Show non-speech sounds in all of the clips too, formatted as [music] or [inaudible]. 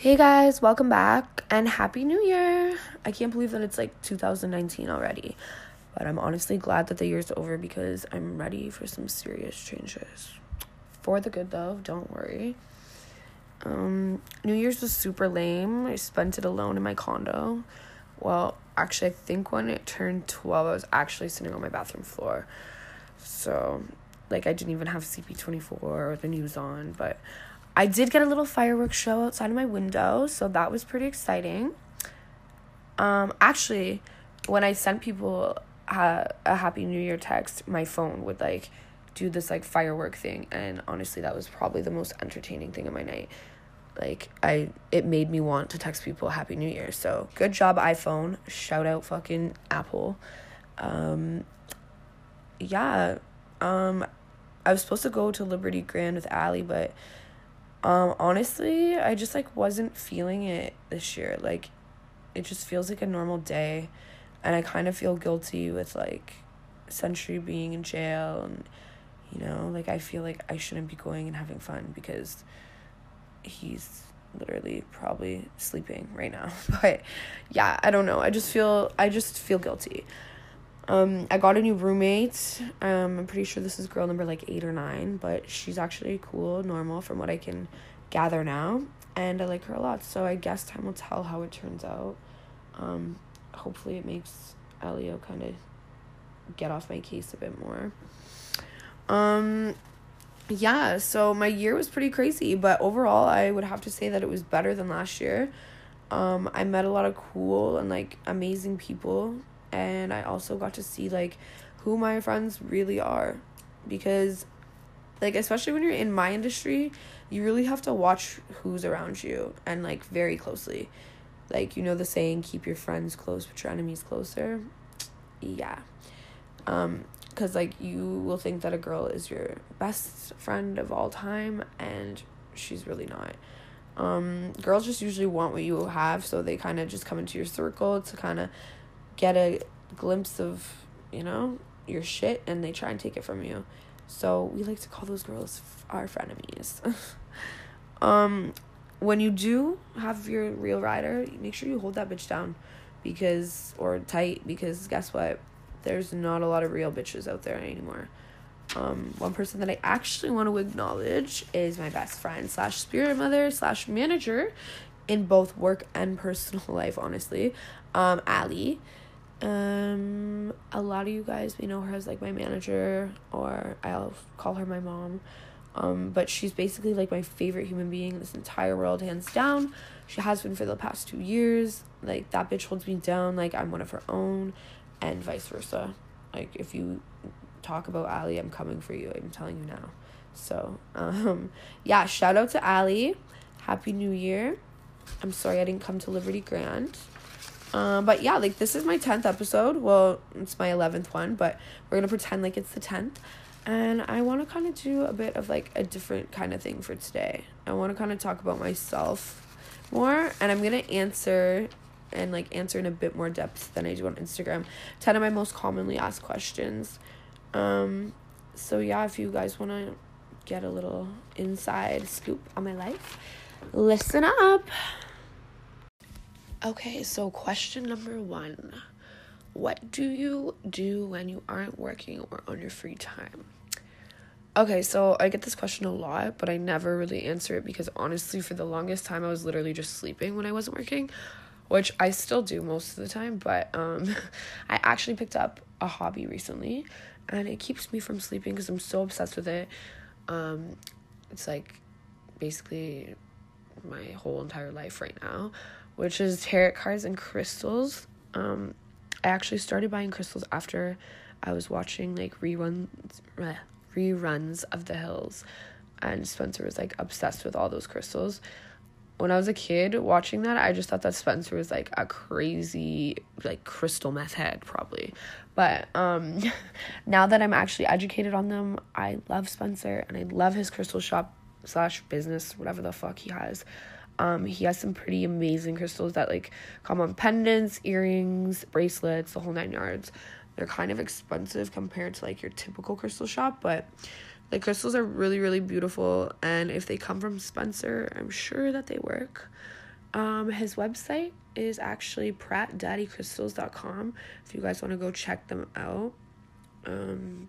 Hey guys, welcome back and happy new year. I can't believe that it's like 2019 already. But I'm honestly glad that the year's over because I'm ready for some serious changes. For the good though, don't worry. Um New Year's was super lame. I spent it alone in my condo. Well, actually I think when it turned 12, I was actually sitting on my bathroom floor. So, like I didn't even have CP24 or the news on, but I did get a little fireworks show outside of my window, so that was pretty exciting. Um, actually, when I sent people a Happy New Year text, my phone would like do this like firework thing, and honestly, that was probably the most entertaining thing of my night. Like I, it made me want to text people Happy New Year. So good job, iPhone. Shout out, fucking Apple. Um, yeah. Um, I was supposed to go to Liberty Grand with Ali, but um, honestly, I just like wasn't feeling it this year. Like it just feels like a normal day and I kind of feel guilty with like Century being in jail and you know, like I feel like I shouldn't be going and having fun because he's literally probably sleeping right now. [laughs] But yeah, I don't know. I just feel I just feel guilty. Um, I got a new roommate. Um, I'm pretty sure this is girl number like eight or nine, but she's actually cool, normal from what I can gather now, and I like her a lot. So I guess time will tell how it turns out. Um, hopefully, it makes Elio kind of get off my case a bit more. Um, yeah. So my year was pretty crazy, but overall, I would have to say that it was better than last year. Um, I met a lot of cool and like amazing people and I also got to see like who my friends really are because like especially when you're in my industry, you really have to watch who's around you and like very closely. Like you know the saying keep your friends close but your enemies closer. Yeah. Um cuz like you will think that a girl is your best friend of all time and she's really not. Um girls just usually want what you have so they kind of just come into your circle to kind of get a glimpse of, you know, your shit and they try and take it from you. So we like to call those girls our frenemies. [laughs] um, when you do have your real rider, make sure you hold that bitch down because, or tight, because guess what? There's not a lot of real bitches out there anymore. Um, one person that I actually want to acknowledge is my best friend slash spirit mother slash manager in both work and [laughs] personal life, honestly. Um, Ali um, a lot of you guys may know her as like my manager, or I'll call her my mom. Um, but she's basically like my favorite human being in this entire world, hands down. She has been for the past two years. Like that bitch holds me down like I'm one of her own, and vice versa. Like if you talk about Ali, I'm coming for you. I'm telling you now. So, um, yeah, shout out to Ali. Happy New Year. I'm sorry I didn't come to Liberty Grand. Um, but yeah, like this is my 10th episode. Well, it's my 11th one, but we're going to pretend like it's the 10th. And I want to kind of do a bit of like a different kind of thing for today. I want to kind of talk about myself more, and I'm going to answer and like answer in a bit more depth than I do on Instagram 10 of my most commonly asked questions. Um, so yeah, if you guys want to get a little inside scoop on my life, listen up. Okay, so question number one What do you do when you aren't working or on your free time? Okay, so I get this question a lot, but I never really answer it because honestly, for the longest time, I was literally just sleeping when I wasn't working, which I still do most of the time. But um, [laughs] I actually picked up a hobby recently, and it keeps me from sleeping because I'm so obsessed with it. Um, it's like basically my whole entire life right now which is tarot cards and crystals. Um, I actually started buying crystals after I was watching like reruns reruns of The Hills, and Spencer was like obsessed with all those crystals. When I was a kid watching that, I just thought that Spencer was like a crazy like crystal meth head probably. But um [laughs] now that I'm actually educated on them, I love Spencer and I love his crystal shop slash business, whatever the fuck he has. Um, he has some pretty amazing crystals that like come on pendants, earrings, bracelets, the whole nine yards. They're kind of expensive compared to like your typical crystal shop, but the crystals are really really beautiful and if they come from Spencer, I'm sure that they work. Um, his website is actually prattdaddycrystals.com if you guys want to go check them out. Um,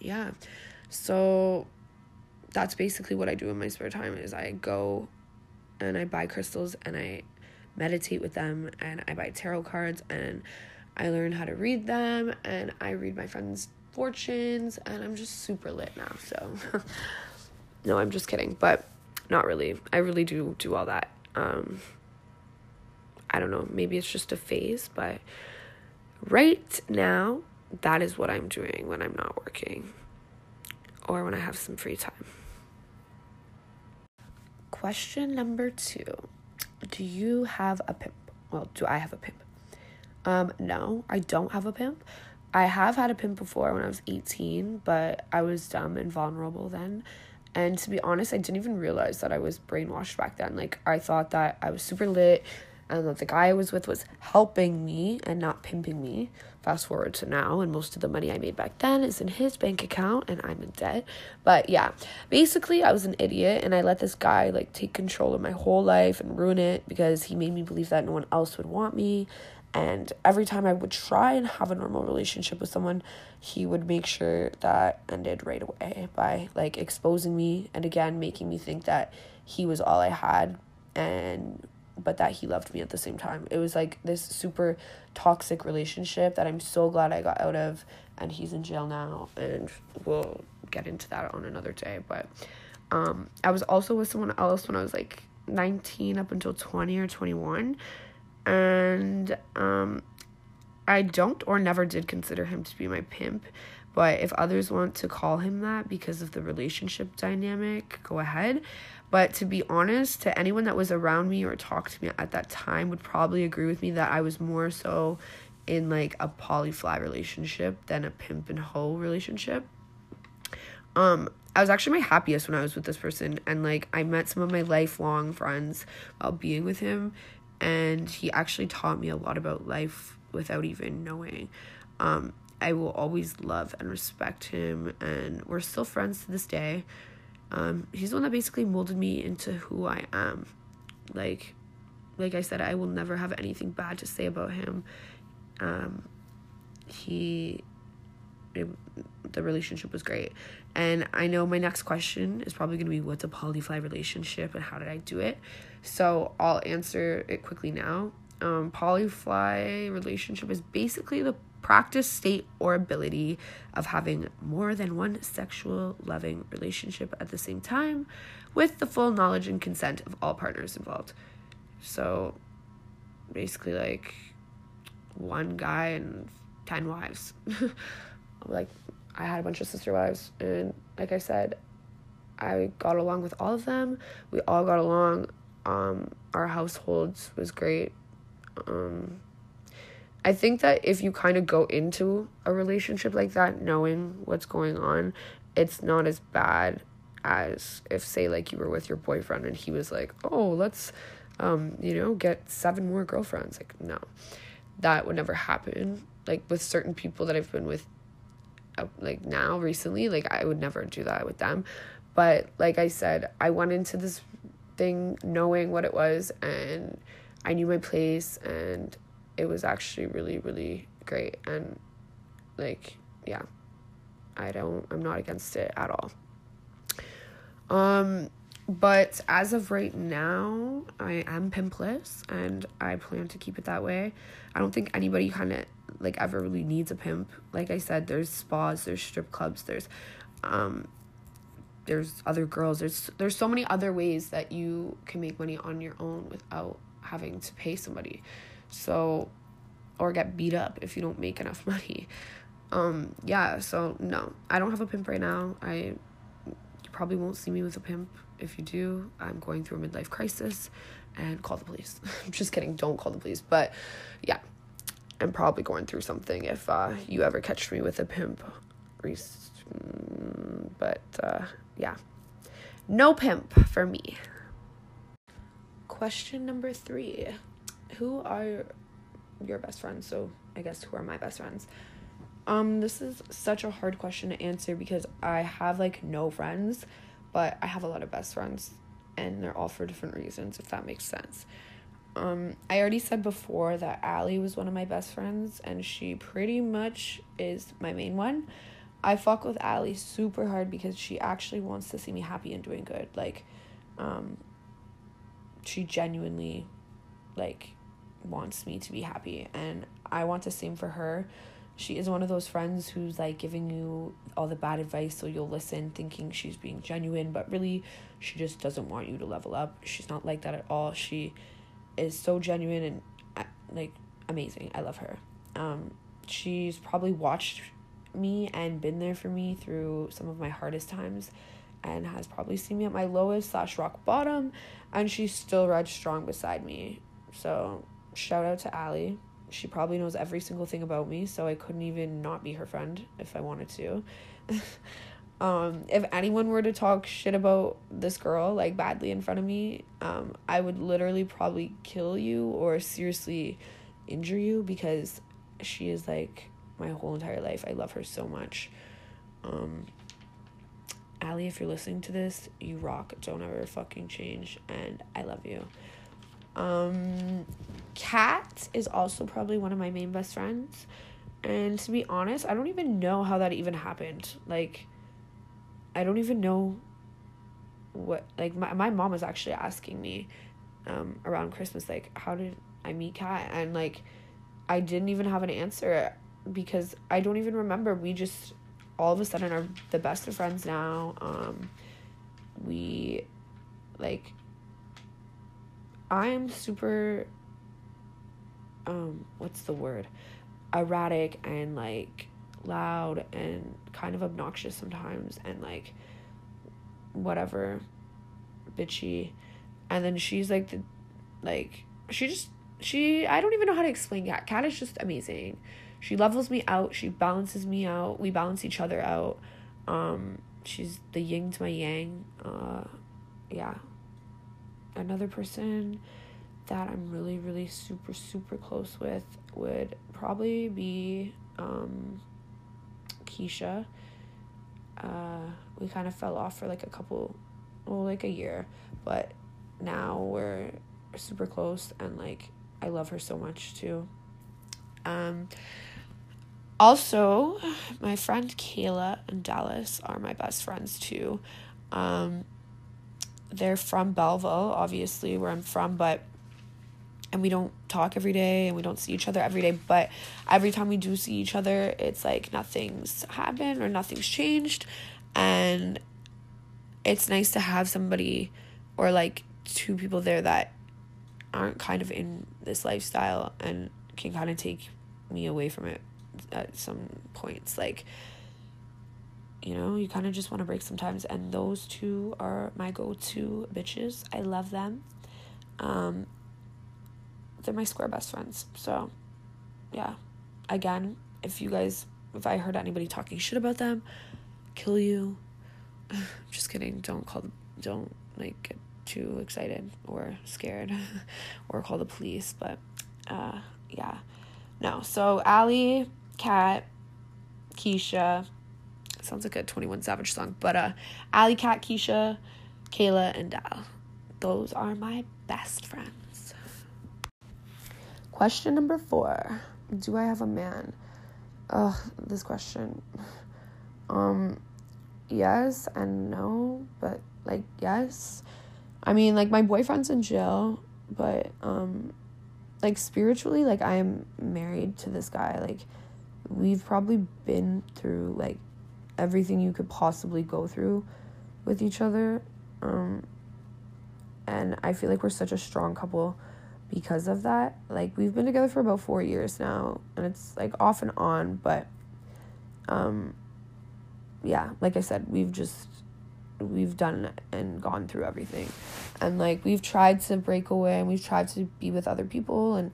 yeah. So that's basically what I do in my spare time is I go and I buy crystals and I meditate with them and I buy tarot cards and I learn how to read them and I read my friends' fortunes and I'm just super lit now. So [laughs] no, I'm just kidding, but not really. I really do do all that. Um I don't know, maybe it's just a phase, but right now that is what I'm doing when I'm not working or when I have some free time. Question number two Do you have a pimp? Well, do I have a pimp? Um, no, I don't have a pimp. I have had a pimp before when I was 18, but I was dumb and vulnerable then. And to be honest, I didn't even realize that I was brainwashed back then. Like, I thought that I was super lit and that the guy I was with was helping me and not pimping me. Fast forward to now, and most of the money I made back then is in his bank account, and I'm in debt. But yeah, basically, I was an idiot, and I let this guy like take control of my whole life and ruin it because he made me believe that no one else would want me. And every time I would try and have a normal relationship with someone, he would make sure that ended right away by like exposing me and again making me think that he was all I had and but that he loved me at the same time. It was like this super toxic relationship that I'm so glad I got out of and he's in jail now and we'll get into that on another day, but um I was also with someone else when I was like 19 up until 20 or 21 and um I don't or never did consider him to be my pimp. But if others want to call him that because of the relationship dynamic, go ahead. But to be honest, to anyone that was around me or talked to me at that time would probably agree with me that I was more so in like a polyfly relationship than a pimp and hoe relationship. Um, I was actually my happiest when I was with this person, and like I met some of my lifelong friends while being with him, and he actually taught me a lot about life without even knowing. Um, I will always love and respect him, and we're still friends to this day. Um, he's the one that basically molded me into who I am. Like, like I said, I will never have anything bad to say about him. Um, he, it, the relationship was great, and I know my next question is probably gonna be what's a polyfly relationship and how did I do it. So I'll answer it quickly now. Um, polyfly relationship is basically the practice, state, or ability of having more than one sexual loving relationship at the same time with the full knowledge and consent of all partners involved. So basically, like one guy and 10 wives. [laughs] like, I had a bunch of sister wives, and like I said, I got along with all of them. We all got along. Um, our households was great. Um, I think that if you kind of go into a relationship like that knowing what's going on, it's not as bad as if say like you were with your boyfriend and he was like, "Oh, let's um, you know, get seven more girlfriends." Like, no. That would never happen. Like with certain people that I've been with uh, like now recently, like I would never do that with them. But like I said, I went into this thing knowing what it was and I knew my place and it was actually really really great. And like yeah i don't i'm not against it at all. Um but as of right now i am pimpless and i plan to keep it that way. I don't think anybody kind of like ever really needs a pimp. Like i said there's spas there's strip clubs there's um there's other girls there's there's so many other ways that you can make money on your own without having to pay somebody so, or get beat up if you don't make enough [laughs] money. Um, yeah, so no, I don't have a pimp right now. I you probably won't see me with a pimp. If you do, I'm going through a midlife crisis and call the police. [laughs] I'm just kidding, don't call the police. But yeah, I'm probably going through something if uh, you ever catch me with a pimp. But uh, yeah, no pimp for me. Question number three who are your best friends? So I guess who are my best friends? Um, this is such a hard question to answer because I have like no friends, but I have a lot of best friends. and they're all for different reasons, if that makes sense. Um, I already said before that Allie was one of my best friends, and she pretty much is my main one. I fuck with Allie super hard because she actually wants to see me happy and doing good. Like, um, she genuinely, like, wants me to be happy, and I want the same for her. She is one of those friends who's like giving you all the bad advice so you'll listen thinking she's being genuine, but really she just doesn't want you to level up. She's not like that at all. She is so genuine and uh, like amazing. I love her. Um, she's probably watched me and been there for me through some of my hardest times and has probably seen me at my lowest slash rock bottom and she's still red strong beside me so shout out to Allie she probably knows every single thing about me so I couldn't even not be her friend if I wanted to [laughs] um if anyone were to talk shit about this girl like badly in front of me um I would literally probably kill you or seriously injure you because she is like my whole entire life. I love her so much. Um, Allie, if you're listening to this, you rock. Don't ever fucking change. And I love you. Um, Kat is also probably one of my main best friends. And to be honest, I don't even know how that even happened. Like, I don't even know what, like, my, my mom was actually asking me um, around Christmas, like, how did I meet Kat? And, like, I didn't even have an answer because I don't even remember. We just all of a sudden are the best of friends now. Um, we like I'm super um what's the word? erratic and like loud and kind of obnoxious sometimes and like whatever bitchy. And then she's like the like she just she I don't even know how to explain Kat. Kat is just amazing. She levels me out. She balances me out. We balance each other out. Um she's the yin to my yang. Uh yeah another person that i'm really really super super close with would probably be um keisha uh we kind of fell off for like a couple well like a year but now we're super close and like i love her so much too um also, my friend Kayla and Dallas are my best friends too. Um, they're from Belleville, obviously, where I'm from, but and we don't talk every day and we don't see each other every day, but every time we do see each other, it's like nothing's happened or nothing's changed. And it's nice to have somebody or like two people there that aren't kind of in this lifestyle and can kind of take me away from it at some points like you know you kind of just want to break sometimes and those two are my go-to bitches. I love them. Um they're my square best friends so yeah. Again if you guys if i heard anybody talking shit about them kill you. [laughs] Just kidding. Don't call don't like get too excited or scared [laughs] or call the police but uh yeah. No so ali Kat, Keisha. Sounds like a 21 Savage song. But uh Allie, Kat, Keisha, Kayla, and Dal. Those are my best friends. Question number four. Do I have a man? Ugh, this question. Um yes and no, but like yes. I mean like my boyfriend's in jail, but um like spiritually like I am married to this guy. Like we've probably been through like everything you could possibly go through with each other. Um, and I feel like we're such a strong couple because of that. Like we've been together for about 4 years now and it's like off and on, but um yeah, like I said, we've just we've done and gone through everything. And like we've tried to break away and we've tried to be with other people and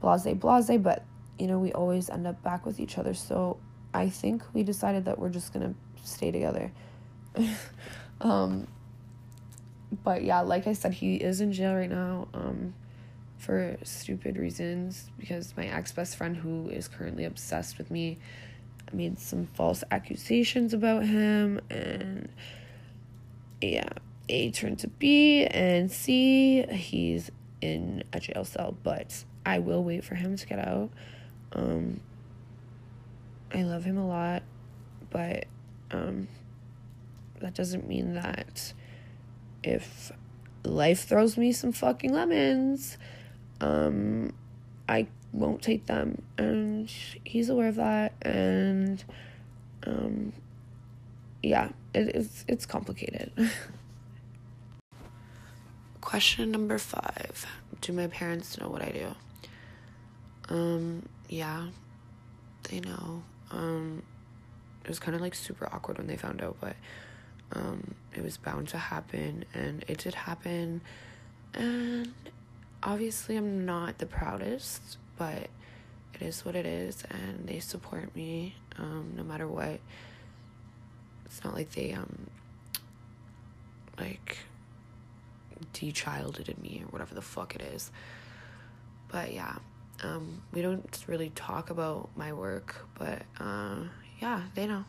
blase blase, but you know, we always end up back with each other. So I think we decided that we're just gonna stay together. [laughs] um, but yeah, like I said, he is in jail right now. Um, for stupid reasons because my ex best friend, who is currently obsessed with me, made some false accusations about him, and yeah, A turned to B, and C, he's in a jail cell, but I will wait for him to get out. Um, I love him a lot, but um, that doesn't mean that if life throws me some fucking lemons, um, I won't take them. And he's aware of that. And um, yeah, it, it's it's complicated. [laughs] Question number five: Do my parents know what I do? Um, yeah, they know. Um, it was kind of like super awkward when they found out, but um, it was bound to happen, and it did happen. And obviously, I'm not the proudest, but it is what it is, and they support me um, no matter what. It's not like they um like de-childed me or whatever the fuck it is. But yeah, um, we don't really talk about my work, but uh, yeah, they know.